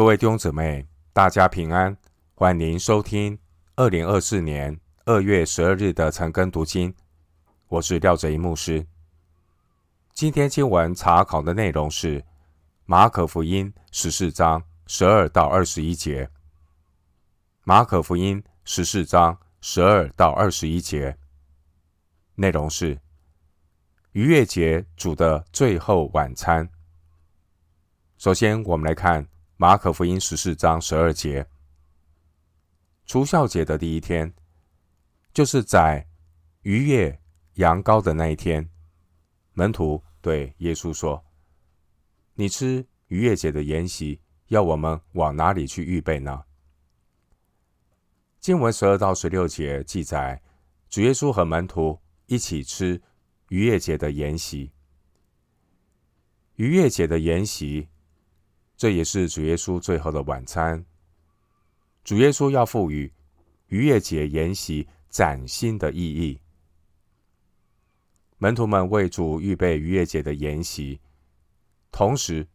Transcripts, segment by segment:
各位弟兄姊妹，大家平安，欢迎收听二零二四年二月十二日的晨更读经。我是廖哲一牧师。今天经文查考的内容是马可福音十四章十二到二十一节。马可福音十四章十二到二十一节内容是逾越节主的最后晚餐。首先，我们来看马可福音十四章十二节。除酵节的第一天，就是在逾越羊羔的那一天。门徒对耶稣说：“你吃逾越节的筵席，要我们往哪里去预备呢？”经文十二到十六节记载，主耶稣和门徒一起吃逾越节的筵席。逾越节的筵席。这也是主耶稣最后的晚餐。主耶稣要赋予逾越节筵席崭新的意义。门徒们为主预备逾越节的筵席，同时，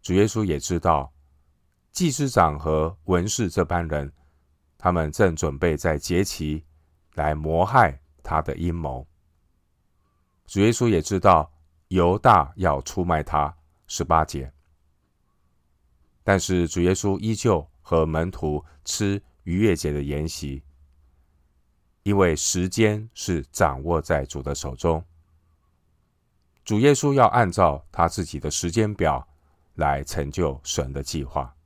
主耶稣也知道祭司长和文士这班人，他们正准备在节期来谋害他的阴谋。主耶稣也知道犹大要出卖他，十八节。但是主耶稣依旧和门徒吃逾越节的筵席，因为时间是掌握在主的手中。主耶稣要按照他自己的时间表来成就神的计划。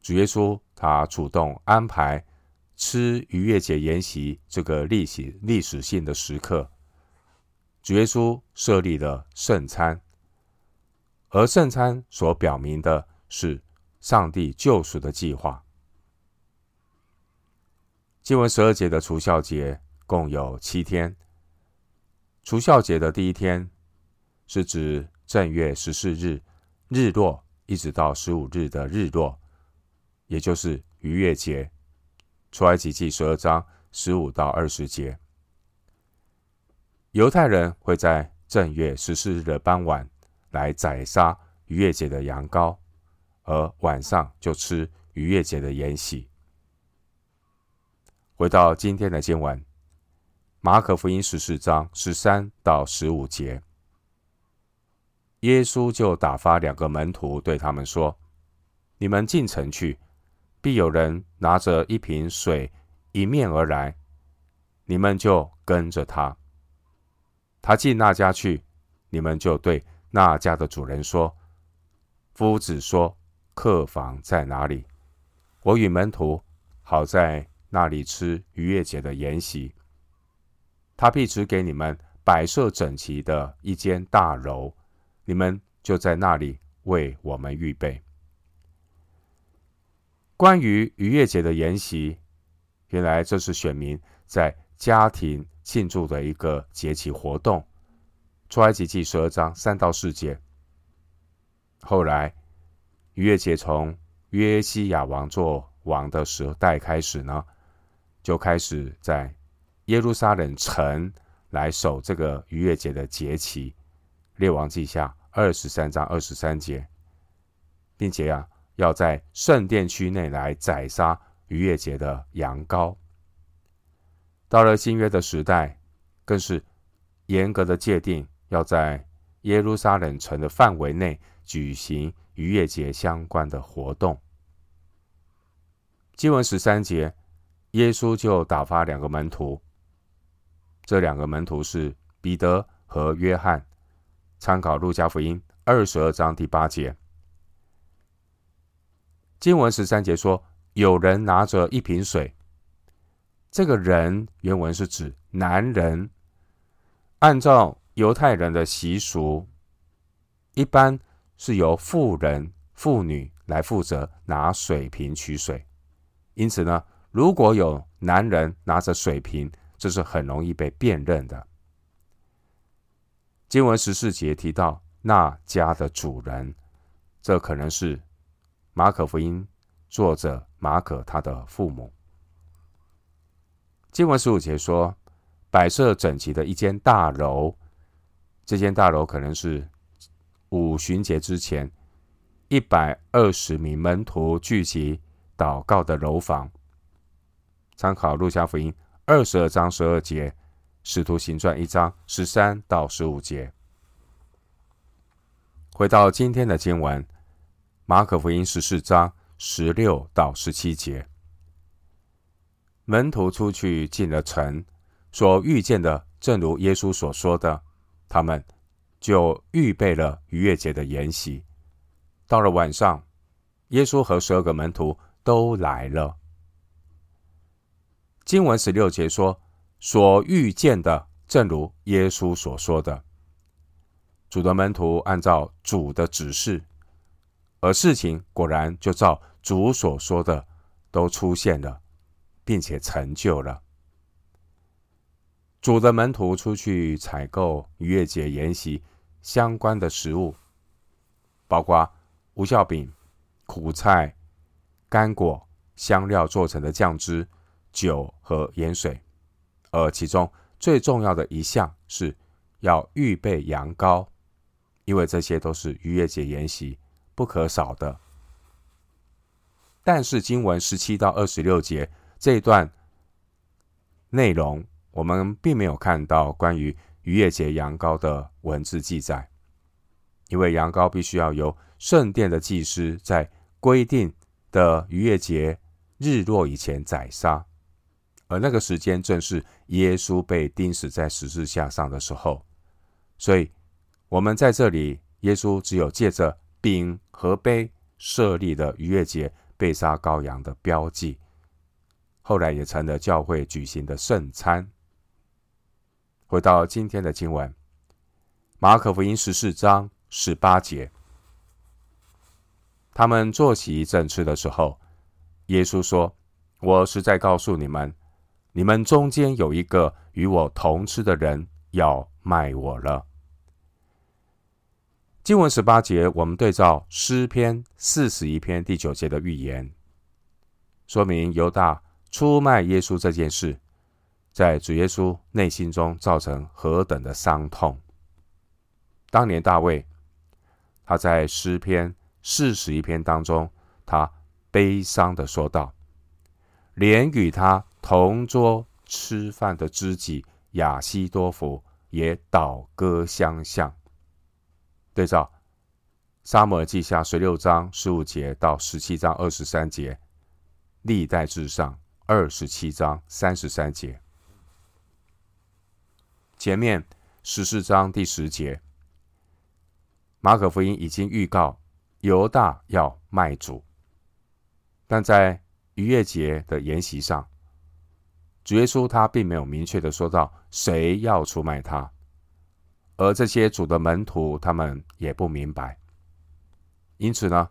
主耶稣他主动安排吃逾越节筵席这个历史历史性的时刻。主耶稣设立了圣餐。而圣餐所表明的是上帝救赎的计划。经文十二节的除酵节共有七天。除酵节的第一天是指正月十四日日落，一直到十五日的日落，也就是逾越节。出埃及记十二章十五到二十节。犹太人会在正月十四日的傍晚。来宰杀逾越节的羊羔，而晚上就吃逾越节的筵席。回到今天的经文，马可福音十四章十三到十五节，耶稣就打发两个门徒对他们说：“你们进城去，必有人拿着一瓶水迎面而来，你们就跟着他。他进那家去，你们就对。”那家的主人说：“夫子说，客房在哪里？我与门徒好在那里吃逾越节的筵席。他必指给你们摆设整齐的一间大楼，你们就在那里为我们预备。”关于逾越节的筵席，原来这是选民在家庭庆祝的一个节期活动。出埃及记十二章三到四节。后来，逾越节从约西亚王做王的时代开始呢，就开始在耶路撒冷城来守这个逾越节的节期。列王记下二十三章二十三节，并且啊，要在圣殿区内来宰杀逾越节的羊羔。到了新约的时代，更是严格的界定。要在耶路撒冷城的范围内举行逾越节相关的活动。经文十三节，耶稣就打发两个门徒，这两个门徒是彼得和约翰。参考路加福音二十二章第八节。经文十三节说，有人拿着一瓶水，这个人原文是指男人，按照。犹太人的习俗，一般是由妇人、妇女来负责拿水瓶取水。因此呢，如果有男人拿着水瓶，这是很容易被辨认的。经文十四节提到那家的主人，这可能是马可福音作者马可他的父母。经文十五节说，摆设整齐的一间大楼。这间大楼可能是五旬节之前一百二十名门徒聚集祷告的楼房。参考路加福音二十二章十二节，使徒行传一章十三到十五节。回到今天的经文，马可福音十四章十六到十七节，门徒出去进了城，所遇见的正如耶稣所说的，他们就预备了逾越节的筵席。到了晚上，耶稣和十二个门徒都来了。经文十六节说：“所遇见的，正如耶稣所说的。”主的门徒按照主的指示，而事情果然就照主所说的都出现了，并且成就了。主的门徒出去采购逾越节筵席相关的食物，包括。无酵饼、苦菜、干果、香料做成的酱汁、酒和盐水，而其中最重要的一项是要预备羊羔，因为这些都是逾越节筵席不可少的。但是经文十七到二十六节这一段内容，我们并没有看到关于逾越节羊羔的文字记载，因为羊羔必须要由圣殿的祭司在规定的逾越节日落以前宰杀，而那个时间正是耶稣被钉死在十字架上的时候。所以，我们在这里，耶稣只有借着饼和杯设立的逾越节被杀羔羊的标记，后来也成了教会举行的圣餐。回到今天的经文，马可福音十四章十八节。他们坐席正吃的时候，耶稣说：“我实在告诉你们，你们中间有一个与我同吃的人要卖我了。”经文十八节，我们对照诗篇四十一篇第九节的预言，说明犹大出卖耶稣这件事，在主耶稣内心中造成何等的伤痛。当年大卫，他在诗篇。四十一篇当中，他悲伤的说道：“连与他同桌吃饭的知己亚西多弗也倒戈相向。”对照撒母耳记下十六章十五节到十七章二十三节，历代志上二十七章三十三节，前面十四章第十节，马可福音已经预告。犹大要卖主，但在逾越节的筵席上，主耶稣他并没有明确的说到谁要出卖他，而这些主的门徒他们也不明白，因此呢，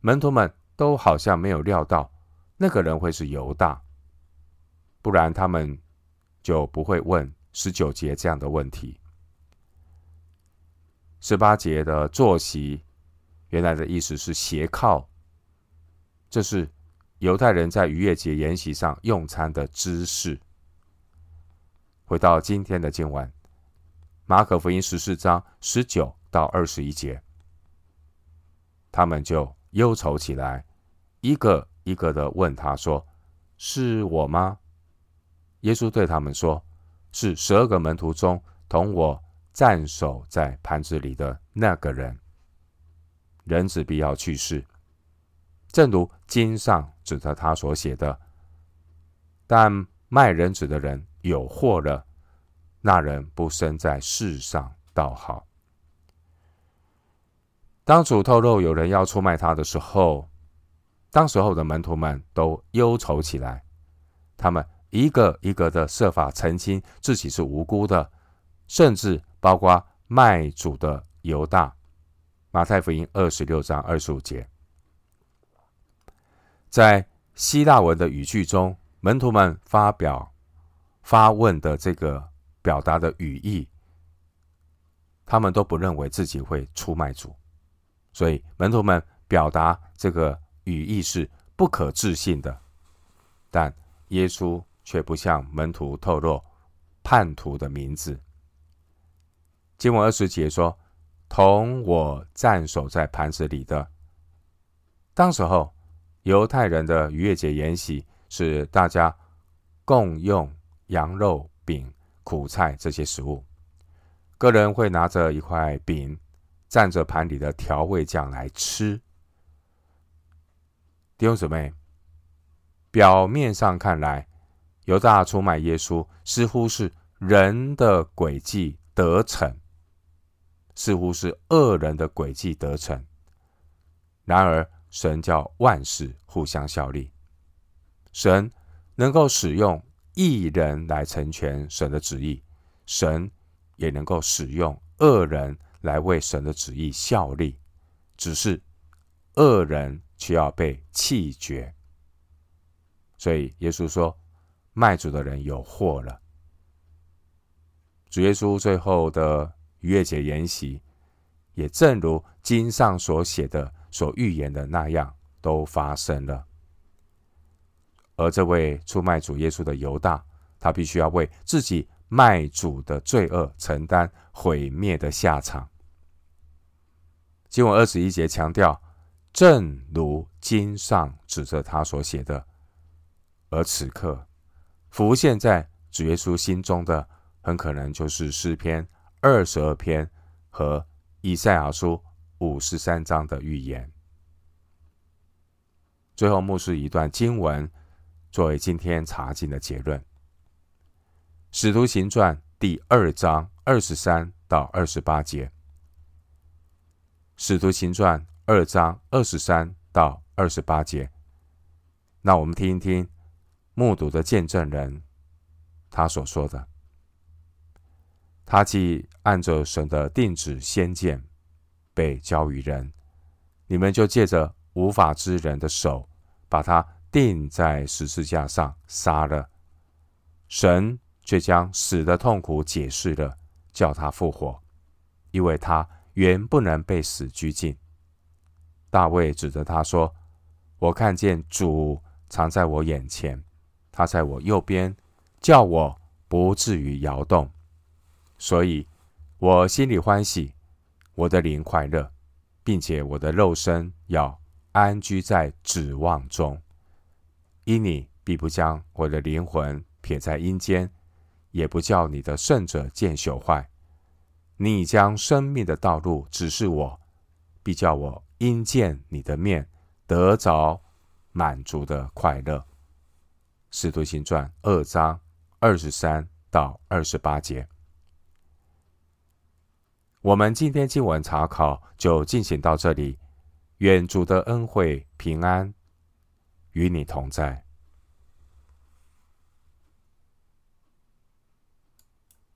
门徒们都好像没有料到那个人会是犹大，不然他们就不会问十九节这样的问题，十八节的坐席。原来的意思是斜靠，这是犹太人在逾越节筵席上用餐的姿势。回到今天的经文，马可福音十四章十九到二十一节，他们就忧愁起来，一个一个的问他说：“是我吗？”耶稣对他们说：“是十二个门徒中同我蘸手在盘子里的那个人。”人子必要去世，正如经上指着他所写的。但卖人子的人有祸了，那人不生在世上，倒好。当主透露有人要出卖他的时候，当时候的门徒们都忧愁起来，他们一个一个的设法澄清自己是无辜的，甚至包括卖主的犹大。马太福音二十六章二十五节，在希腊文的语句中，门徒们发表发问的这个表达的语义，他们都不认为自己会出卖主，所以门徒们表达这个语义是不可置信的。但耶稣却不向门徒透露叛徒的名字。经文二十节说。同我蘸手在盘子里的，当时候，犹太人的逾越节筵席是大家共用羊肉、饼、苦菜这些食物。个人会拿着一块饼，蘸着盘里的调味酱来吃。弟兄姊妹，表面上看来，犹大出卖耶稣，似乎是人的诡计得逞，似乎是恶人的诡计得逞。然而，神叫万事互相效力，神能够使用一人来成全神的旨意，神也能够使用恶人来为神的旨意效力，只是恶人却要被弃绝。所以，耶稣说。卖主的人有祸了。主耶稣最后的逾越节筵席，也正如经上所写的、所预言的那样，都发生了。而这位出卖主耶稣的犹大，他必须要为自己卖主的罪恶承担毁灭的下场。经文二十一节强调，正如经上指着他所写的，而此刻。浮现在主耶稣心中的，很可能就是诗篇二十二篇和以赛亚书五十三章的预言。最后，牧师一段经文作为今天查经的结论：《使徒行传》第二章二十三到二十八节，《使徒行传》二章二十三到二十八节。那我们听一听。目睹的见证人，他所说的，他既按着神的定旨先见，被交于人，你们就借着无法之人的手，把他钉在十字架上杀了。神却将死的痛苦解释了，叫他复活，因为他原不能被死拘禁。大卫指着他说：“我看见主藏在我眼前。”他在我右边，叫我不至于摇动，所以我心里欢喜，我的灵快乐，并且我的肉身要安居在指望中。因你必不将我的灵魂撇在阴间，也不叫你的圣者见朽坏。你已将生命的道路指示我，必叫我因见你的面，得着满足的快乐。使徒行传二章二十三到二十八节，我们今天经文查考就进行到这里。愿主的恩惠平安与你同在。